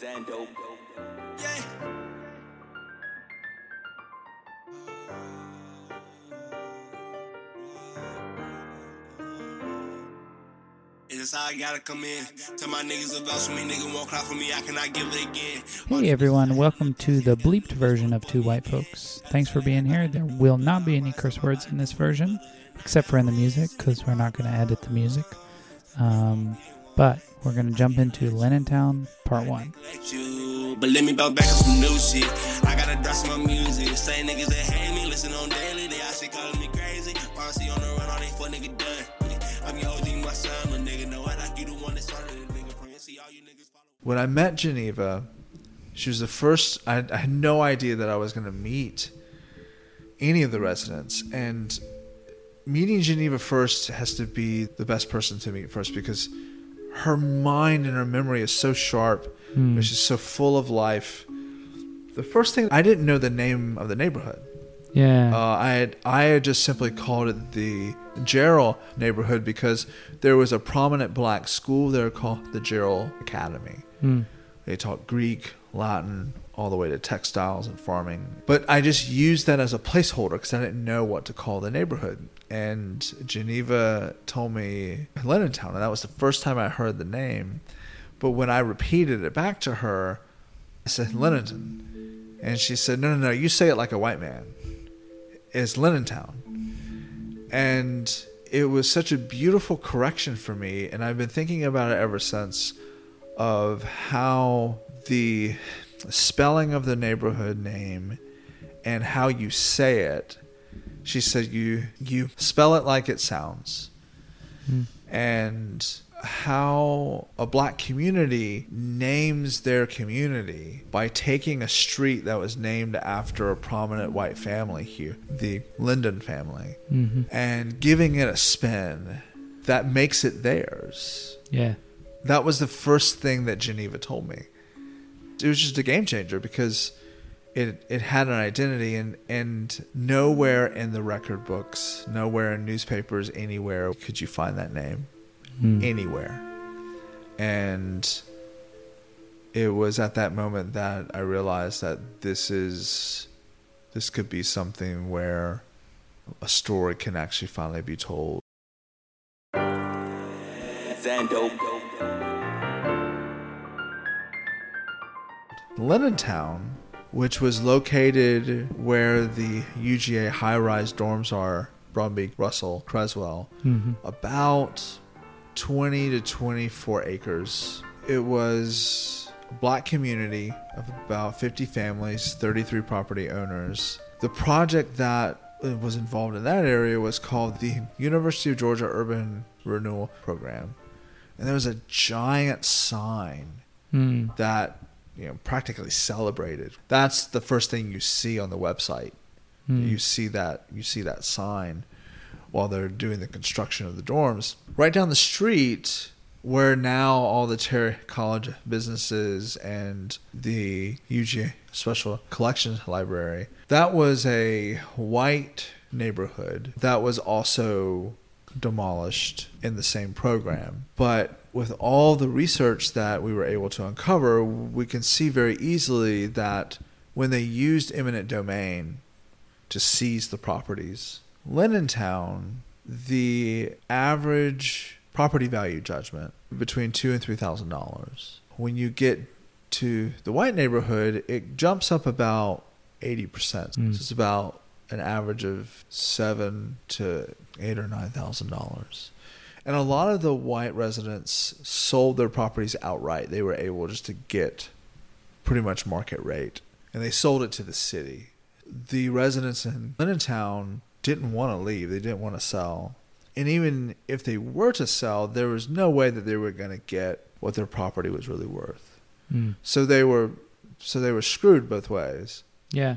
Zando. Yeah. It's how I gotta come in. Tell my niggas nigga won't cry for me. I cannot give it again. Hey everyone, welcome to the bleeped version of Two White Folks. Thanks for being here. There will not be any curse words in this version, except for in the music, because we're not going to edit the music. Um, but we're going to jump into Linnentown Part 1. But let me bounce back on some new shit. I gotta drop some music. Same niggas that hate me, listen on daily. They all shit calling me crazy. Pharmacy on the run, all they fuck nigga done. I'm your OG, my son, my nigga. Know I like you the one that started it, nigga. Friend, see all you niggas follow. when I met Geneva, she was the first. I, I had no idea that I was going to meet any of the residents, and meeting Geneva first has to be the best person to meet first because her mind and her memory is so sharp. and She's so full of life. The first thing I didn't know the name of the neighborhood. Yeah. Uh, I had I had just simply called it the Jeruel neighborhood because there was a prominent black school there called the Jeruel Academy. Hmm. They taught Greek, Latin, all the way to textiles and farming. But I just used that as a placeholder because I didn't know what to call the neighborhood. And Geneva told me Linnentown, and that was the first time I heard the name. But when I repeated it back to her, I said Lennonton. And she said, No, no, no, you say it like a white man. It's Linnentown. And it was such a beautiful correction for me. And I've been thinking about it ever since of how the spelling of the neighborhood name and how you say it. She said you you spell it like it sounds. And how a black community names their community by taking a street that was named after a prominent white family here, the Linden family, hmm and giving it a spin that makes it theirs. Yeah. That was the first thing that Geneva told me. It was just a game changer because it it had an identity and and nowhere in the record books, nowhere in newspapers, anywhere could you find that name. Hmm. Anywhere. And it was at that moment that I realized that this is this could be something where a story can actually finally be told. Zando. Linnentown, which was located where the UGA high rise dorms are, Brumby, Russell, Creswell, hmm about 20 to 24 acres. It was a black community of about 50 families, 33 property owners. The project that was involved in that area was called the University of Georgia Urban Renewal Program. And there was a giant sign Hmm. that you know practically celebrated. That's the first thing you see on the website. Hmm. You see that you see that sign while they're doing the construction of the dorms. Right down the street where now all the Terry College businesses and the UGA Special Collections Library. That was a white neighborhood that was also demolished in the same program. But with all the research that we were able to uncover, we can see very easily that when they used eminent domain to seize the properties, Linnentown, the average property value judgment between two and three thousand dollars. When you get to the white neighborhood, it jumps up about eighty percent. Mm. It's about an average of seven to eight or nine thousand dollars. And a lot of the white residents sold their properties outright. They were able just to get pretty much market rate. And they sold it to the city. The residents in Linnentown didn't want to leave. They didn't want to sell. And even if they were to sell, there was no way that they were going to get what their property was really worth. Hmm. So they were so they were screwed both ways. Yeah.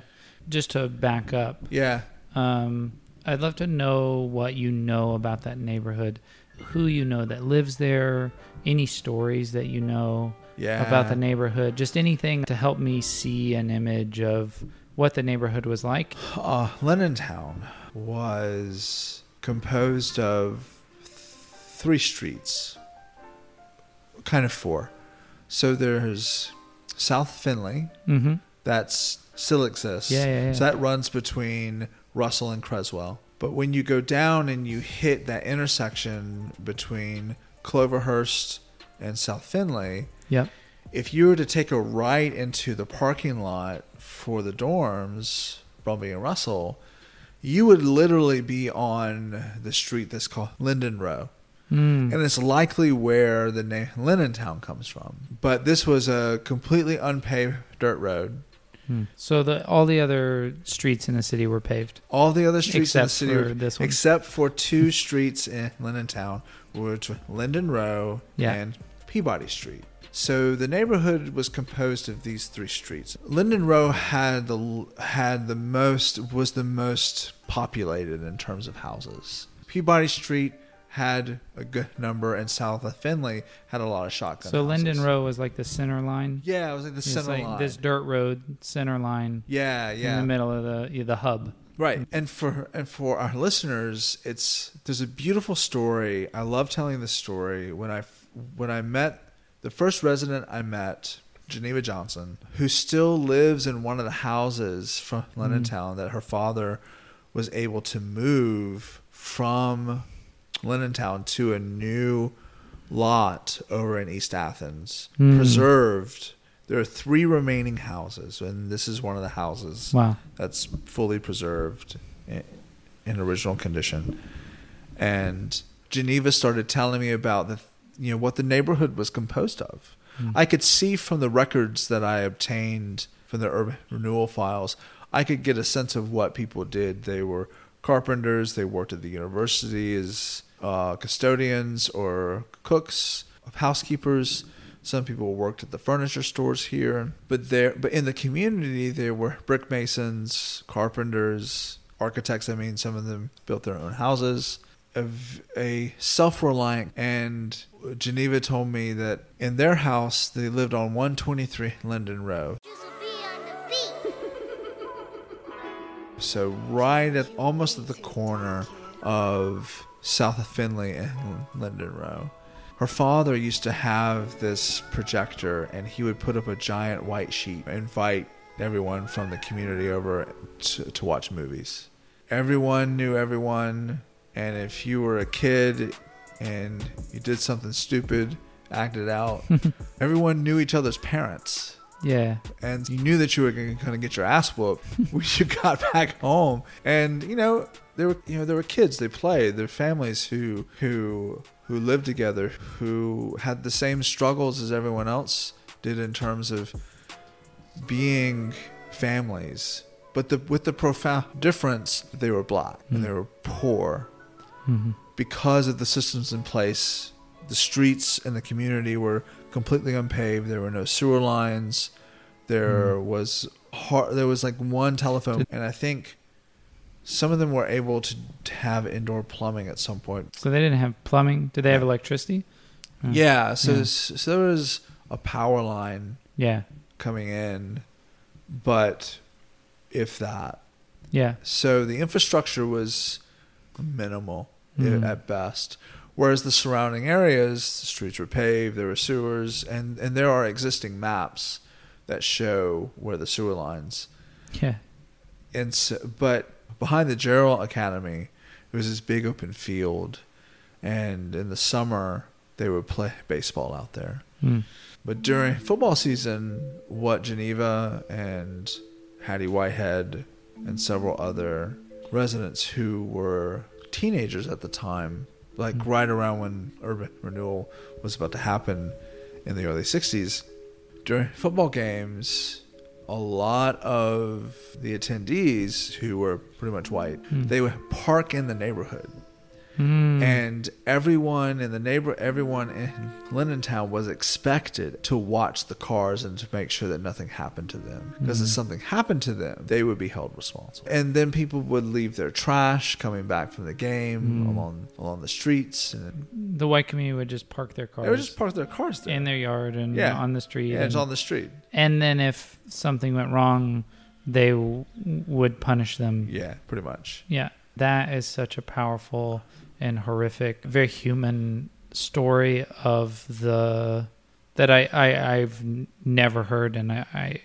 Just to back up, Yeah. um, I'd love to know what you know about that neighborhood, who you know that lives there, any stories that you know Yeah. about the neighborhood, just anything to help me see an image of what the neighborhood was like. Uh, Linnentown was composed of three streets, kind of four. So there's South Finley. Mm-hmm. That's still exists. Yeah, yeah, yeah. So that runs between Russell and Creswell. But when you go down and you hit that intersection between Cloverhurst and South Finley, Yep. if you were to take a right into the parking lot for the dorms, Brumby and Russell, you would literally be on the street that's called Linden Row. Mm. And it's likely where the name Town comes from. But this was a completely unpaved dirt road. Hmm. So the all the other streets in the city were paved. All the other streets in the Except city, for were- this one. except for two streets in Town, which were Linden Row Yeah. and Peabody Street. So the neighborhood was composed of these three streets. Linden Row had the had the most was the most populated in terms of houses. Peabody Street had a good number, and South of Finley had a lot of shotgun. So houses. Linden Row was like the center line. Yeah, it was like the It's center like line. this dirt road center line yeah, yeah. in the middle of the the hub. Right. And for and for our listeners, it's there's a beautiful story. I love telling this story. When I when I met the first resident I met, Geneva Johnson, who still lives in one of the houses from mm-hmm. Linnentown that her father was able to move from Linnentown to a new lot over in East Athens, Hmm. preserved. There are three remaining houses, and this is one of the houses Wow. that's fully preserved in, in original condition. And Geneva started telling me about the you know what the neighborhood was composed of. I could see from the records that I obtained from the urban renewal files, I could get a sense of what people did. They were carpenters, they worked at the university as uh, custodians or cooks, housekeepers. Some people worked at the furniture stores here, but there, but in the community, there were brick masons, carpenters, architects. I mean, some of them built their own houses. Of a self-reliant, and Geneva told me that in their house they lived on 123 Linden Row. So right at almost at the corner of South of Finley and Linden Row. Her father used to have this projector and he would put up a giant white sheet, invite everyone from the community over to, to watch movies. Everyone knew everyone, and if you were a kid and you did something stupid, acted out, everyone knew each other's parents Yeah. and you knew that you were going to kind of get your ass whooped when you got back home. And you know, there were you know there were kids. They played. There were families who who who lived together, who had the same struggles as everyone else did in terms of being families. But the with the profound difference, they were black and they were poor hmm because of the systems in place, the streets and the community were completely unpaved. There were no sewer lines. There was har there was like one telephone, and I think some of them were able to have indoor plumbing at some point. So they didn't have plumbing. Did they have electricity? Yeah, so Yeah. so there was a power line Yeah. coming in, but if that. Yeah. So the infrastructure was minimal Mhm. at best. Whereas the surrounding areas, the streets were paved, there were sewers, and, and there are existing maps that show where the sewer lines. Yeah. And so, but behind the Jeruel Academy, it was this big open field, and in the summer they would play baseball out there. Mm. But during football season, what Geneva and Hattie Whitehead and several other residents who were teenagers at the time, like Mm. right around when urban renewal was about to happen in the early 60s, during football games, a lot of the attendees who were pretty much white, Mm. they would park in the neighborhood Mm. and everyone in the neighbor everyone in Linnentown was expected to watch the cars and to make sure that nothing happened to them because if Mhm. something happened to them they would be held responsible and then people would leave their trash coming back from the game Mm. along along the streets and the white community would just park their cars they would just park their cars there in their yard and Yeah. on the street. yeah, it's and, on the street and then if something went wrong, they w- would punish them. yeah pretty much Yeah, that is such a powerful and horrific, very human story of the that I, I I've never heard, and I, I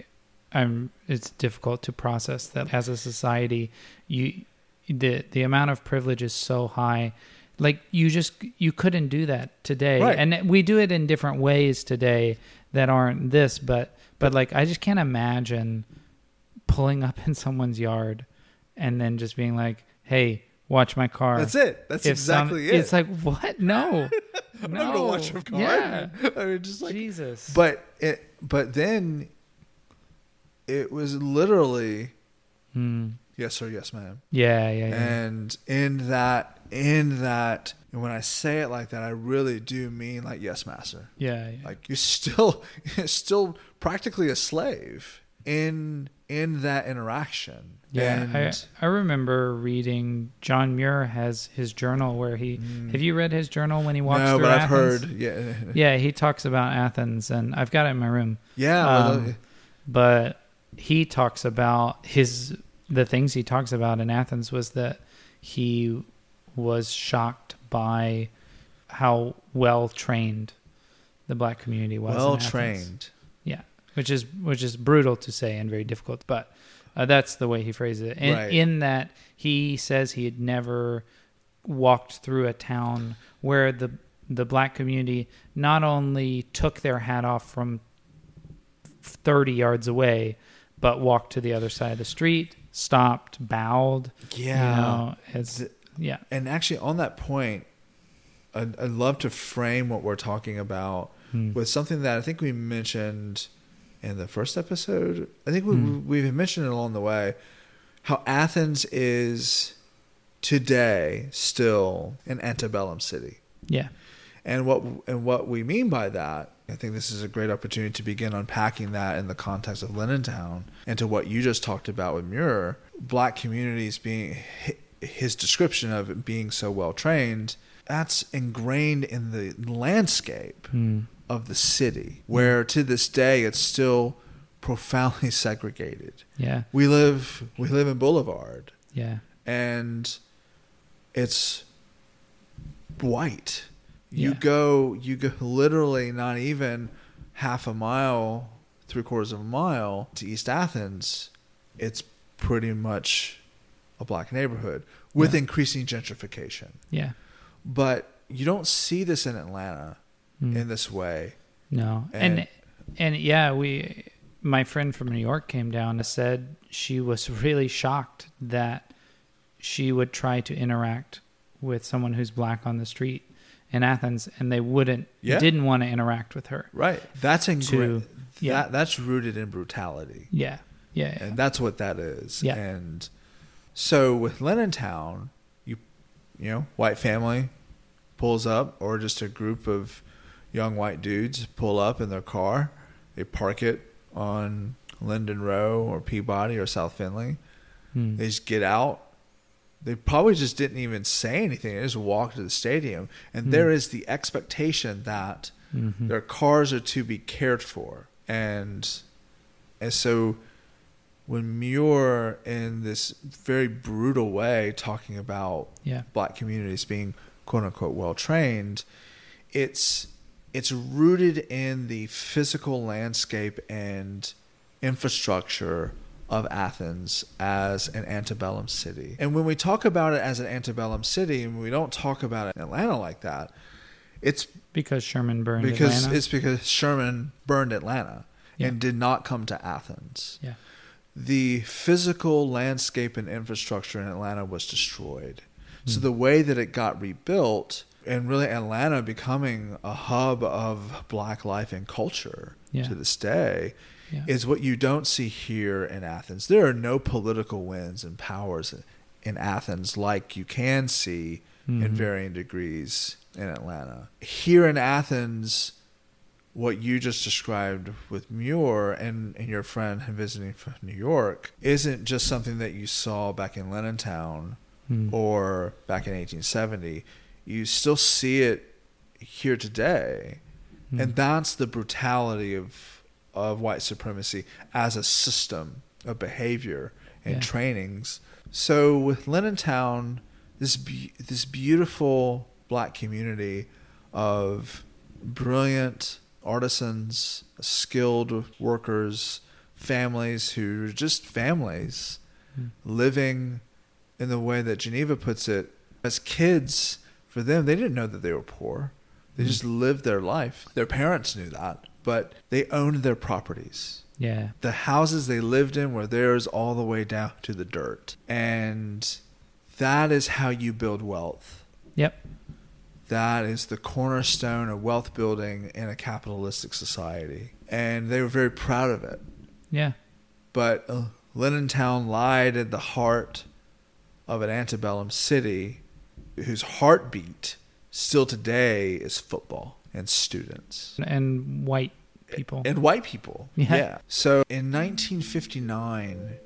I'm it's difficult to process that as a society, you the the amount of privilege is so high. Like you just you couldn't do that today, Right. and we do it in different ways today that aren't this. But but like I just can't imagine pulling up in someone's yard and then just being like, "Hey, watch my car." That's it. That's If some- exactly it. It's like what? No, I'm not gonna watch your car. Yeah, I mean, just like Jesus. But it, but then it was literally Hmm. yes sir, yes ma'am. Yeah, yeah, yeah. And in that, in that, and when I say it like that, I really do mean like yes, master. yeah, yeah. Like you're still, you're still practically a slave in in that interaction. Yeah, and I, I remember reading John Muir has his journal where he. Have you read his journal when he walks Mm. no, through but I've Athens? heard, yeah, Yeah, he talks about Athens, and I've got it in my room. yeah. well, Um, But he talks about his the things he talks about in Athens was that he was shocked by how well trained the black community was. well Athens. trained. Which is which is brutal to say and very difficult, but uh, that's the way he phrases it. In, Right. in that he says he had never walked through a town where the the black community not only took their hat off from 30 yards away but walked to the other side of the street stopped bowed Yeah. you know Th- yeah And actually, on that point, I'd, I'd love to frame what we're talking about Hmm. with something that I think we mentioned in the first episode. I think we, Hmm. we've mentioned it along the way how Athens is today still an antebellum city. yeah And what and what we mean by that, I think this is a great opportunity to begin unpacking that in the context of Town and to what you just talked about with Muir, black communities being his description of it being so well trained. That's ingrained in the landscape Hmm. Of the city, where to this day it's still profoundly segregated. yeah We live we live in Boulevard, yeah and it's white. You Yeah. go, you go literally not even half a mile, three quarters of a mile to East Athens. It's pretty much a black neighborhood with Yeah. increasing gentrification. yeah But you don't see this in Atlanta Hmm. in this way. No, And- and and yeah, we my friend from New York came down and said she was really shocked that she would try to interact with someone who's black on the street in Athens, and they wouldn't Yeah. didn't want to interact with her. Right. That's ingrained. To- yeah. That that's rooted in brutality. Yeah, yeah, yeah. and that's what that is. Yeah. And so with Town, you you know, white family pulls up, or just a group of young white dudes pull up in their car. They park it on Linden Row or Peabody or South Finley. Hmm. They just get out. They probably just didn't even say anything. They just walked to the stadium, and Hmm. there is the expectation that Mhm. their cars are to be cared for and and so when Muir in this very brutal way talking about Yeah, black communities being quote unquote well trained it's it's rooted in the physical landscape and infrastructure of Athens as an antebellum city. And when we talk about it as an antebellum city and we don't talk about it in Atlanta like that, it's because Sherman burned because Atlanta. it's because Sherman burned Atlanta Yeah. and did not come to Athens. yeah, The physical landscape and infrastructure in Atlanta was destroyed. Hmm. So the way that it got rebuilt and really Atlanta becoming a hub of black life and culture Yeah. to this day yeah, is what you don't see here in Athens. There are no political wins and powers in Athens like you can see in Mhm. varying degrees in Atlanta. Here in Athens, what you just described with Muir and, and your friend visiting from New York isn't just something that you saw back in Linnentown Hmm. or back in 1870. You still see it here today. Hmm. And that's the brutality of of white supremacy as a system of behavior and Yeah. trainings. So with Linnentown, this be- this beautiful black community of brilliant, artisans, skilled workers, families who are just families Hmm. living in the way that Geneva puts it. As kids, for them, they didn't know that they were poor. They Hmm. just lived their life. Their parents knew that, but they owned their properties. Yeah. The houses they lived in were theirs all the way down to the dirt. And that is how you build wealth. Yep. That is the cornerstone of wealth building in a capitalistic society. And they were very proud of it. Yeah. But uh, Town lied at the heart of an antebellum city whose heartbeat still today is football and students And white people. and white people. Yeah. So in 1959,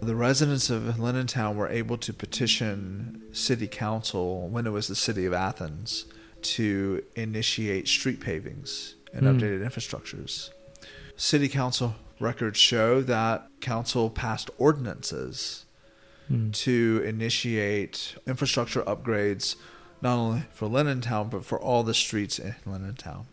the residents of Town were able to petition city council when it was the city of Athens to initiate street pavings and Hmm. updated infrastructures. City council records show that council passed ordinances Hmm. to initiate infrastructure upgrades not only for Linnentown but for all the streets in Linnentown.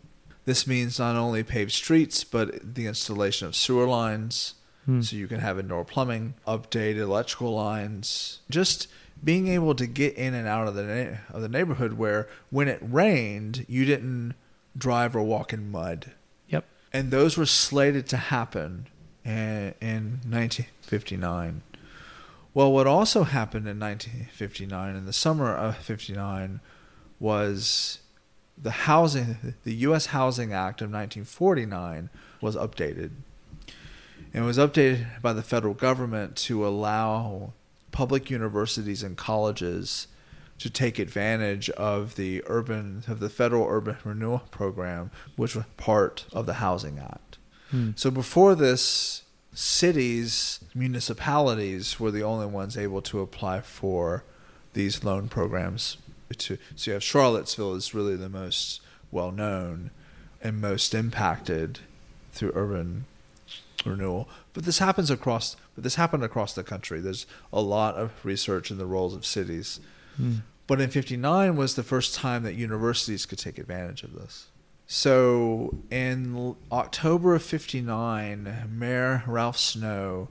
This means not only paved streets but the installation of sewer lines Hmm. so you can have indoor plumbing, updated electrical lines, just being able to get in and out of the na- of the neighborhood where when it rained you didn't drive or walk in mud Yep. and those were slated to happen in, in 1959. Well, what also happened in 1959, in the summer of 59, was the housing, the U.S. Housing Act of 1949 was updated. And it was updated by the federal government to allow public universities and colleges to take advantage of the urban of the federal urban renewal program, which was part of the Housing Act. Hmm. So before this, cities, municipalities were the only ones able to apply for these loan programs. To, so you have Charlottesville is really the most well known and most impacted through urban renewal. But this happens across. But this happened across the country. There's a lot of research in the roles of cities. Hmm. But in 59 was the first time that universities could take advantage of this. So in October of 59, Mayor Ralph Snow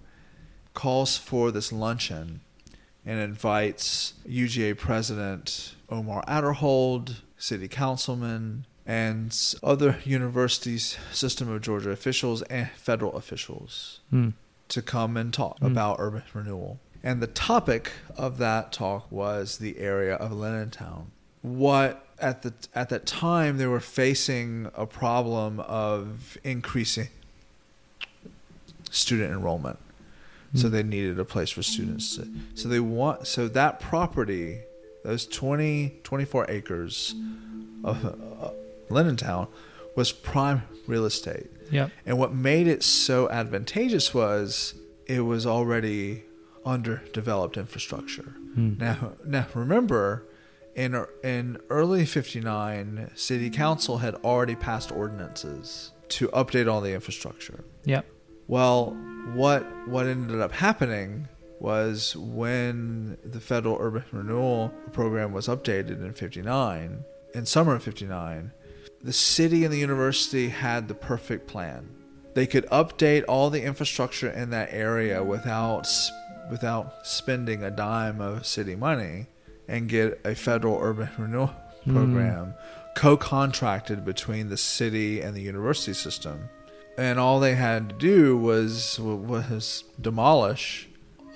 calls for this luncheon and invites UGA President Omer Aderhold, City Councilman, and other universities, System of Georgia officials, and federal officials Hmm. to come and talk Mm. about urban renewal. And the topic of that talk was the area of Town. What at the at that time they were facing a problem of increasing student enrollment. So Mm. they needed a place for students to so they want so that property those 20 24 acres of uh, Town was prime real estate. Yep. And what made it so advantageous was it was already underdeveloped infrastructure. Hmm. Now, now remember, in in early '59, City Council had already passed ordinances to update all the infrastructure. Yep. Well, what what ended up happening was when the federal urban renewal program was updated in 59, in summer of 59, the city and the university had the perfect plan. They could update all the infrastructure in that area without without spending a dime of city money and get a federal urban renewal Mm. program co-contracted between the city and the university system and all they had to do was was demolish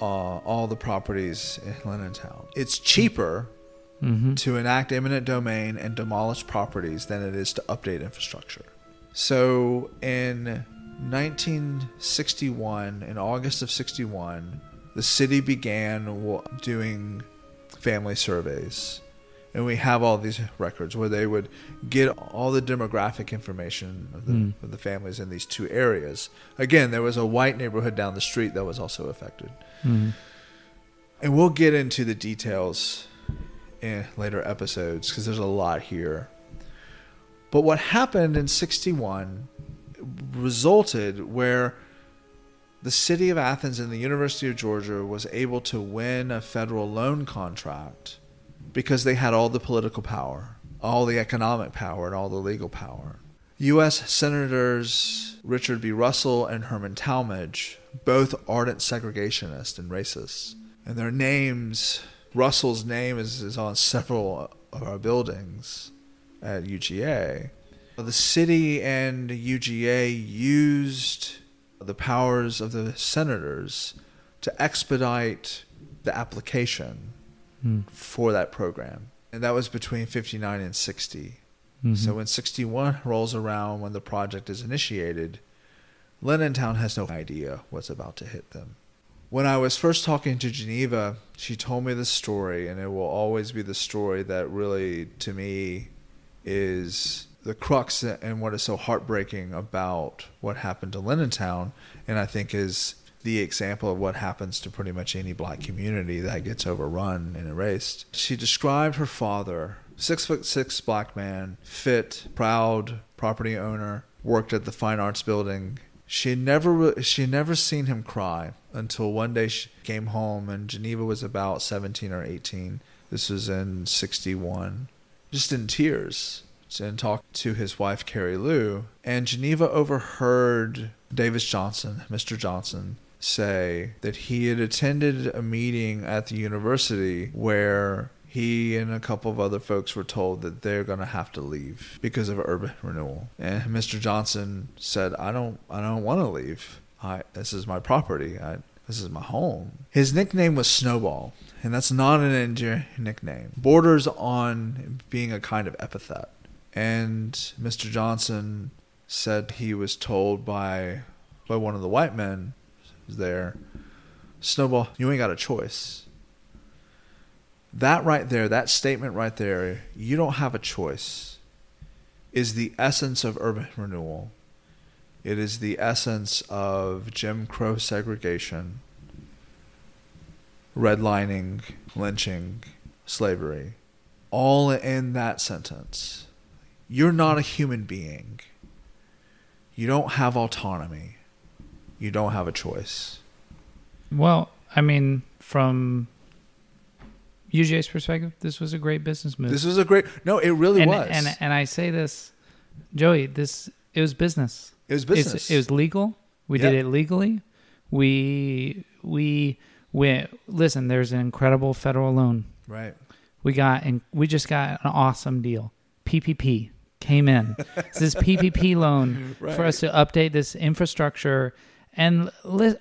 uh, all the properties in Town. It's cheaper Mm-hmm. to enact eminent domain and demolish properties than it is to update infrastructure. So in 1961, in August of 61, the city began doing family surveys. And we have all these records where they would get all the demographic information of the, Mm. of the families in these two areas. Again, there was a white neighborhood down the street that was also affected. Mm-hmm. And we'll get into the details in later episodes because there's a lot here. But what happened in 61 resulted where the city of Athens and the University of Georgia was able to win a federal loan contract because they had all the political power, all the economic power, and all the legal power. U.S. Senators Richard B. Russell and Herman Talmadge, both ardent segregationists and racists. And their names, Russell's name is, is on several of our buildings at UGA. The city and UGA used the powers of the senators to expedite the application Hmm. for that program. And that was between 59 and 60. Mhm. So when 61 rolls around, when the project is initiated, Town has no idea what's about to hit them. When I was first talking to Geneva, she told me the story, and it will always be the story that really, to me, is the crux and what is so heartbreaking about what happened to Town, and I think is the example of what happens to pretty much any black community that gets overrun and erased. She described her father, six foot six black man, fit, proud property owner, worked at the fine arts building. She never she never seen him cry until one day she came home and Geneva was about 17 or 18. This was in 61. Just in tears and talked to his wife Carrie Lou and Geneva overheard Davis Johnson, Mr. Johnson, say that he had attended a meeting at the university where he and a couple of other folks were told that they're going to have to leave because of urban renewal. And Mr. Johnson said, "I don't I don't want to leave. I this is my property. I this is my home." His nickname was Snowball, and that's not an endearing nickname. Borders on being a kind of epithet. And Mr. Johnson said he was told by by one of the white men there. Snowball, you ain't got a choice. That right there, that statement right there, you don't have a choice, is the essence of urban renewal. It is the essence of Jim Crow segregation, redlining, lynching, slavery. All in that sentence. You're not a human being. You don't have autonomy you don't have a choice. Well, I mean, from UGA's perspective, this was a great business move. This was a great. No, it really and, was. And and I say this, Joey, this it was business. It was business. It's, it was legal. We Yep. did it legally. We we we listen. There's an incredible federal loan. right. We got and we just got an awesome deal. PPP came in. It's this PPP loan for us to update this infrastructure and li-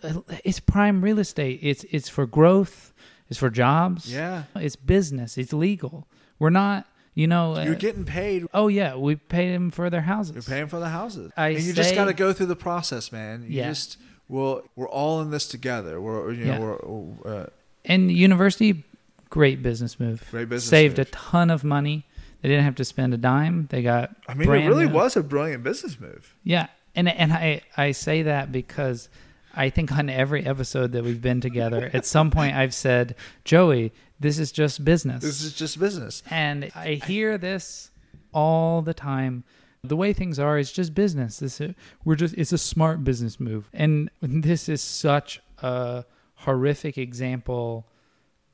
it's prime real estate. It's it's for growth. It's for jobs. Yeah. It's business. It's legal. We're not, you know. You're uh, getting paid. oh yeah, we pay them for their houses. You're paying for the houses. I and you just got to go through the process, man. You Yeah. just well, we're all in this together. We're you Yeah. know we're uh, And university, great business move. Great business Saved move. a ton of money. They didn't have to spend a dime. They got. I mean, it really new- was a brilliant business move. Yeah, and and I I say that because I think on every episode that we've been together, at some point I've said, Joey, this is just business. This is just business. and I hear this all the time. The way things are is just business. This we're just it's a smart business move, and this is such a horrific example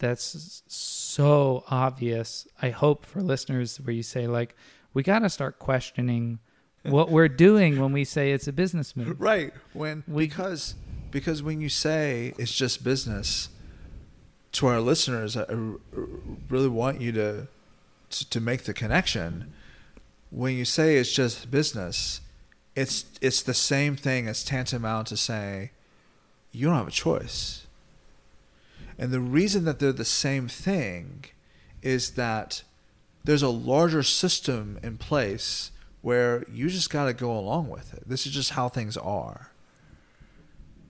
that's so obvious. I hope for listeners where you say like we got to start questioning what we're doing when we say it's a business move. Right. When We- because because when you say it's just business to our listeners, I really want you to to, to make the connection. When you say it's just business, it's it's the same thing as tantamount to say you don't have a choice. And the reason that they're the same thing is that there's a larger system in place where you just got to go along with it. This is just how things are.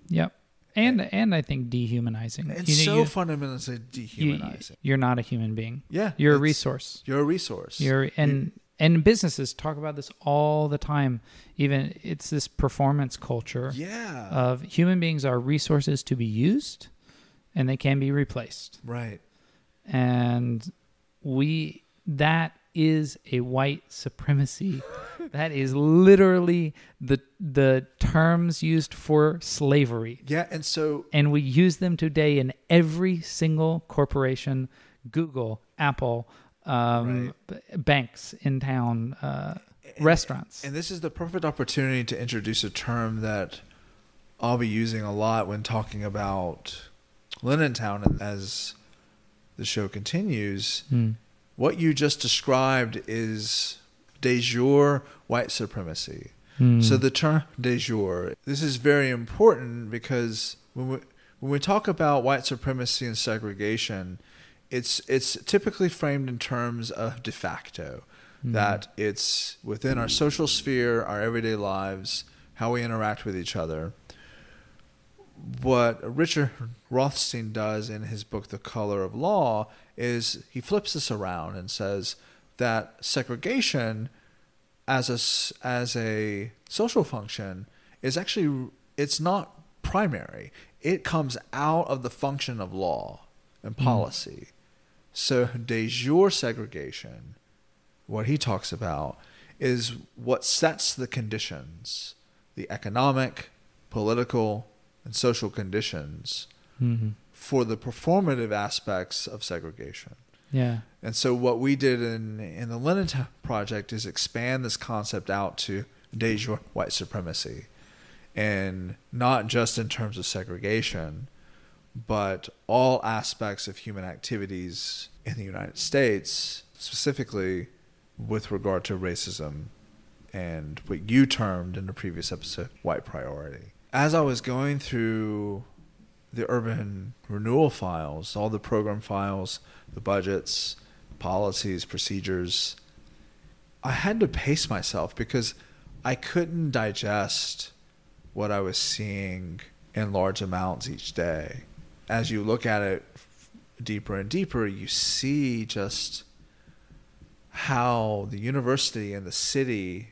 Yep. And and I think dehumanizing. It's You know, so you, fundamentally dehumanizing. You, are not a human being. yeah, You're a resource. You're a resource. You're and and businesses talk about this all the time. Even it's this performance culture yeah, of human beings are resources to be used and they can be replaced. right. And we that is a white supremacy. that is literally the the terms used for slavery. Yeah, and so And we use them today in every single corporation, Google, Apple, um, b- banks in town. Uh, restaurants. And this is the perfect opportunity to introduce a term that I'll be using a lot when talking about Town. And as the show continues, Hmm. what you just described is de jure white supremacy. Hmm. So the term de jure, this is very important because when we when we talk about white supremacy and segregation, it's it's typically framed in terms of de facto, Hmm. that it's within our social sphere, our everyday lives, how we interact with each other. What Richard Rothstein does in his book The Color of Law is he flips this around and says that segregation as a as a social function is actually it's not primary. It comes out of the function of law and hmm. policy. So de jure segregation, what he talks about, is what sets the conditions, the economic, political, and social conditions Mhm. for the performative aspects of segregation. Yeah. And so what we did in in the Lenin project is expand this concept out to de jure white supremacy, and not just in terms of segregation, but all aspects of human activities in the United States, specifically with regard to racism and what you termed in the previous episode white priority. As I was going through the urban renewal files, all the program files, the budgets, policies, procedures, I had to pace myself because I couldn't digest what I was seeing in large amounts each day. As you look at it deeper and deeper, you see just how the university and the city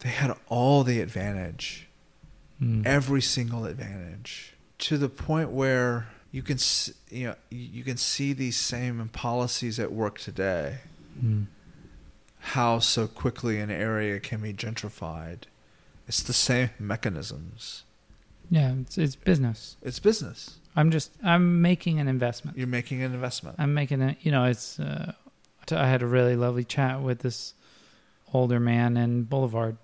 they had all the advantage Mm. every single advantage to the point where you can you know you can see these same policies at work today Mm. how so quickly an area can be gentrified it's the same mechanisms Yeah, it's, it's business. it's business I'm just I'm making an investment. you're making an investment I'm making a you know it's uh, I had a really lovely chat with this older man in Boulevard,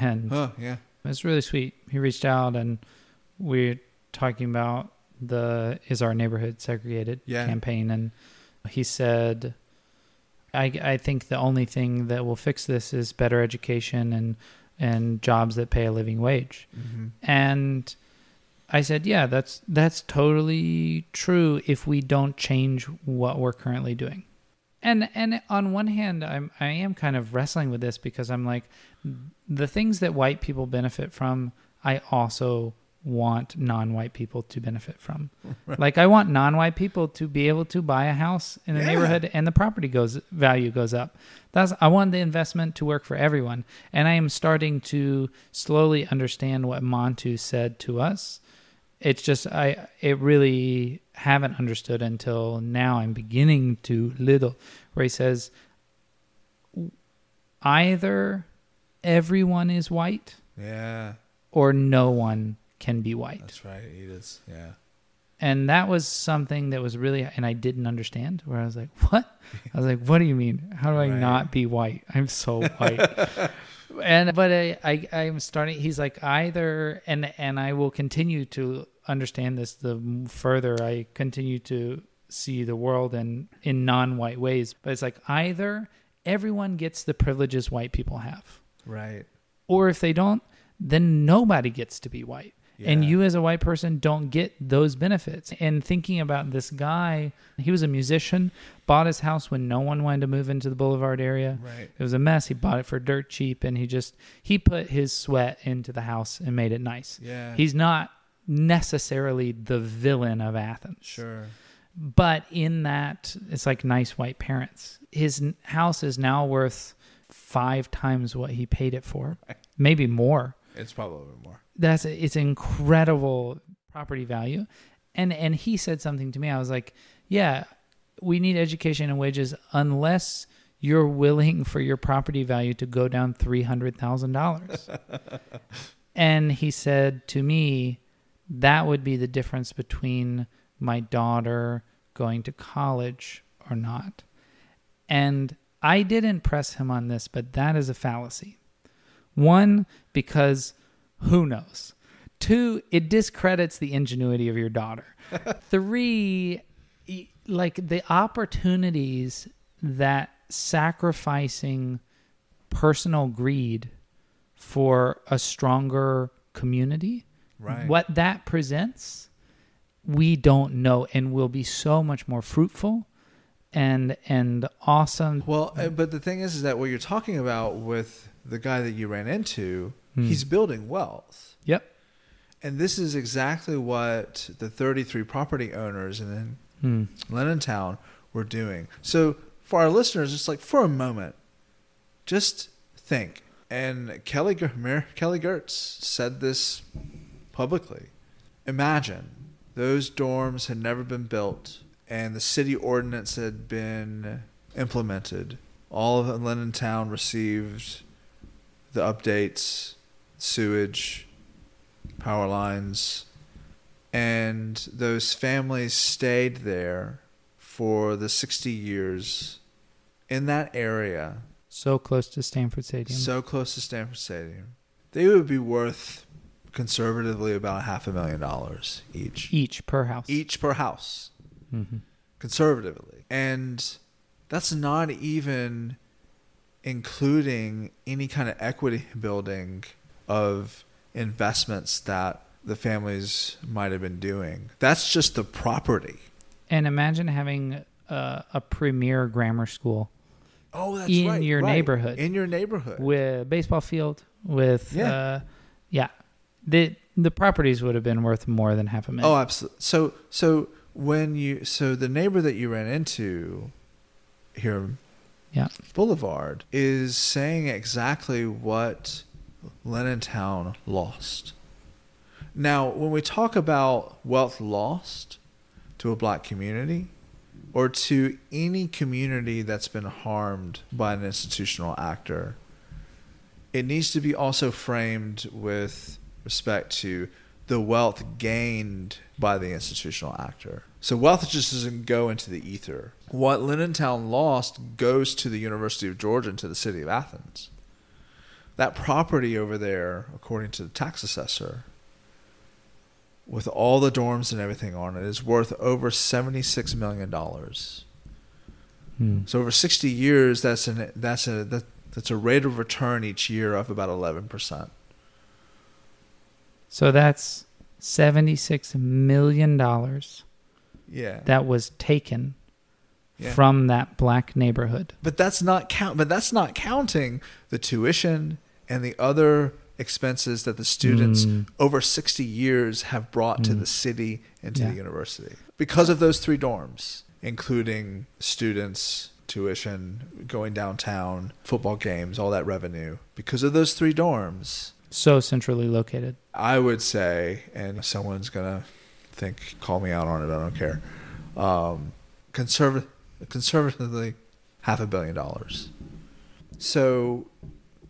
and huh yeah it's really sweet. He reached out and we're talking about the is our neighborhood segregated Yeah. campaign, and he said, I I think the only thing that will fix this is better education and and jobs that pay a living wage. hmm And I said, yeah, that's that's totally true if we don't change what we're currently doing. And and on one hand, I'm I am kind of wrestling with this because I'm like the things that white people benefit from, I also want non-white people to benefit from. Like I want non-white people to be able to buy a house in a Yeah. neighborhood and the property goes value goes up. That's I want the investment to work for everyone. And I am starting to slowly understand what Montu said to us. It's just I it really haven't understood until now. I'm beginning to little where he says either everyone is white yeah. or no one can be white. that's right. It is yeah. And that was something that was really and i didn't understand where i was like what? I was like what do you mean? How do i Right. not be white? I'm so white. And but I, I i'm starting he's like either and and i will continue to understand this the further i continue to see the world in in non-white ways. But it's like either everyone gets the privileges white people have. Right. Or if they don't then nobody gets to be white. And you as a white person don't get those benefits. And thinking about this guy he was a musician bought his house when no one wanted to move into the boulevard area. Right. It was a mess. He bought it for dirt cheap and he just he put his sweat into the house and made it nice. Yeah. He's not necessarily the villain of athens. Sure. But in that it's like nice white parents. His house is now worth five times what he paid it for. Maybe more. It's probably a little bit more. That's it's incredible property value. And and he said something to me. I was like yeah we need education and wages unless you're willing for your property value to go down $300,000 and he said to me that would be the difference between my daughter going to college or not and I didn't press him on this, but that is a fallacy. One, because who knows? Two, it discredits the ingenuity of your daughter. Three, like the opportunities that sacrificing personal greed for a stronger community, Right. what that presents, we don't know and will be so much more fruitful and and awesome. Well, uh, but the thing is, is that what you're talking about with the guy that you ran into, Hmm. he's building wealth. Yep. And this is exactly what the 33 property owners in Hmm. Town were doing. So for our listeners, it's like for a moment, just think. And Kelly Kelly Girtz said this publicly. Imagine those dorms had never been built, and the city ordinance had been implemented. All of Linnentown received the updates, sewage, power lines, and those families stayed there for the 60 years in that area, So close to Sanford Stadium. so close to Sanford Stadium. They would be worth conservatively about half a million dollars each. each per house. Each per house, hmm conservatively. And that's not even including any kind of equity building of investments that the families might have been doing. That's just the property. And imagine having a, a premier grammar school Oh, that's In right. your right. neighborhood. In your neighborhood. with baseball field with Yeah. uh. The the properties would have been worth more than half a million. Oh, absolutely. So, so when you, so the neighbor that you ran into here, Yeah. Boulevard, is saying exactly what Linnentown lost. Now, when we talk about wealth lost to a black community, or to any community that's been harmed by an institutional actor, it needs to be also framed with respect to the wealth gained by the institutional actor. So wealth just doesn't go into the ether. What Town lost goes to the University of Georgia and to the city of Athens. That property over there, according to the tax assessor, with all the dorms and everything on it, is worth over seventy-six million dollars. Hmm. So over sixty years, that's an that's a that, that's a rate of return each year of about eleven percent. So that's seventy six million dollars Yeah, that was taken Yeah. from that black neighborhood. but that's not count. But that's not counting the tuition and the other expenses that the students Mm. over sixty years have brought to Mm. the city and to Yeah. the university because of those three dorms, including students. Tuition, going downtown, football games, all that revenue. Because of those three dorms, So centrally located. I would say, and someone's gonna think, call me out on it. I don't care. Um, conserv- conservatively, half a billion dollars. So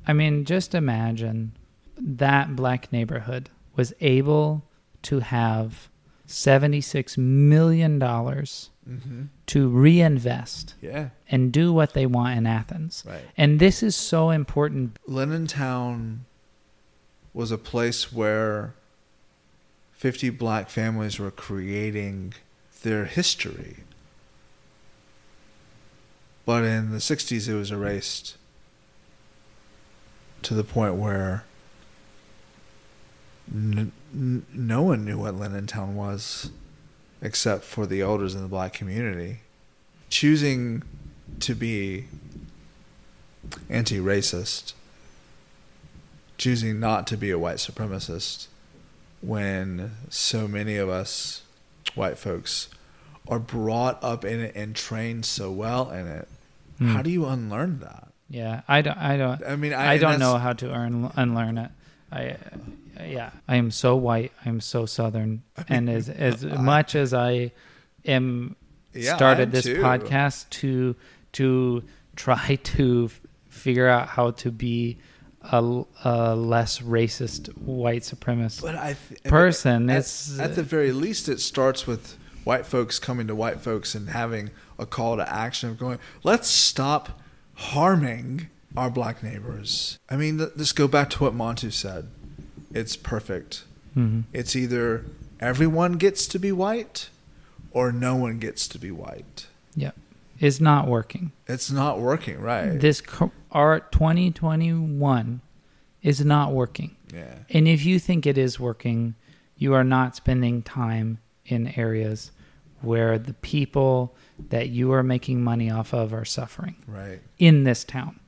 I mean, just imagine that black neighborhood was able to have $76 million to reinvest yeah, and do what they want in Athens. right. And this is so important. Linnentown was a place where fifty black families were creating their history. But in the '60s, it was erased to the point where n- n- no one knew what Linnentown was, except for the elders in the black community. Choosing to be anti-racist, choosing not to be a white supremacist, when so many of us white folks are brought up in it and trained so well in it. Hmm. How do you unlearn that? Yeah, I don't. I don't. I mean, I, I, don't know how to earn, unlearn it. I, yeah, I am so white. I'm so southern, and as as much as I am Yeah, I started am this too. podcast to to try to f- figure out how to be a, a less racist white supremacist But I th- person. At, it's at the very least, it starts with white folks coming to white folks and having a call to action of going, let's stop harming our black neighbors. I mean, let's go back to what Montu said. It's perfect. hmm It's either everyone gets to be white or no one gets to be white. Yep. It's not working. It's not working, right? This co- our 2021 is not working. yeah. And if you think it is working, you are not spending time in areas where the people that you are making money off of are suffering Right. in this town.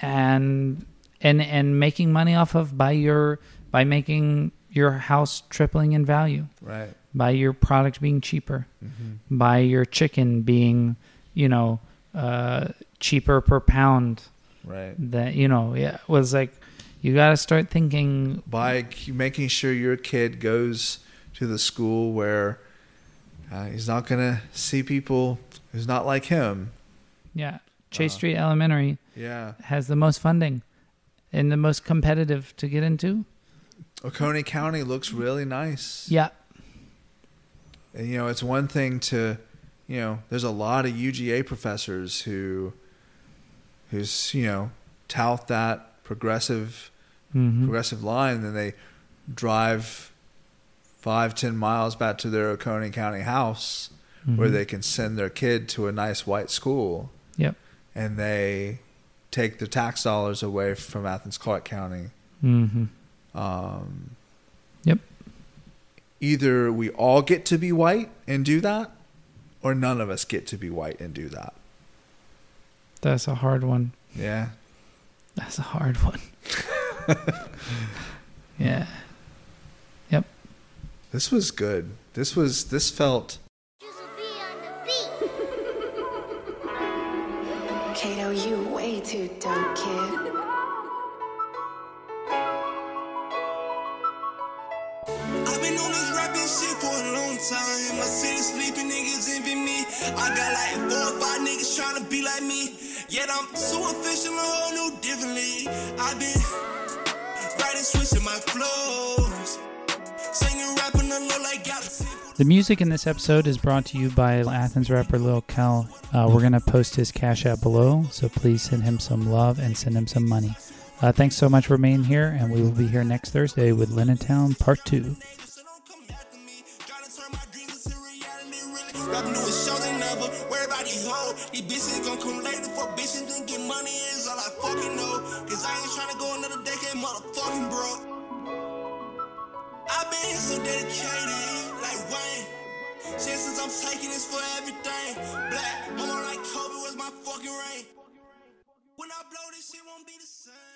And and and making money off of by your by making your house tripling in value, Right. by your product being cheaper, hmm by your chicken being, you know, uh, cheaper per pound. Right. That you know, yeah, was like you got to start thinking By making sure your kid goes to the school where uh, he's not going to see people who's not like him. Yeah. Chase Uh, Street Elementary Yeah. has the most funding and the most competitive to get into. Oconee County looks really nice. Yeah. And, you know, it's one thing to, you know, there's a lot of UGA professors who, who's, you know, tout that progressive, hmm progressive line, and then they drive five, ten miles back to their Oconee County house where they can send their kid to a nice white school. Yep. And they take the tax dollars away from Athens Clarke County. hmm Um, Yep. Either we all get to be white and do that, or none of us get to be white and do that. That's a hard one. Yeah. That's a hard one. yeah. Yep. This was good. This was this felt Kato, you way too dope, kid. I've been on this rapping shit for a long time. My city sleeping niggas envy me. I got like four or five niggas trying to be like me. Yet I'm a whole new different league. I've been writing, switching my flows. Singing, rapping the low like galaxy. The music in this episode is brought to you by Athens rapper Lil Kel. Uh, we're going to post his Cash App below, so please send him some love and send him some money. Uh, thanks so much for being here, and we will be here next Thursday with Town Part 2. Been so dedicated, like Wayne. Chances I'm taking this for everything. Black, mama like Kobe was my fucking rain. When I blow, this shit won't be the same.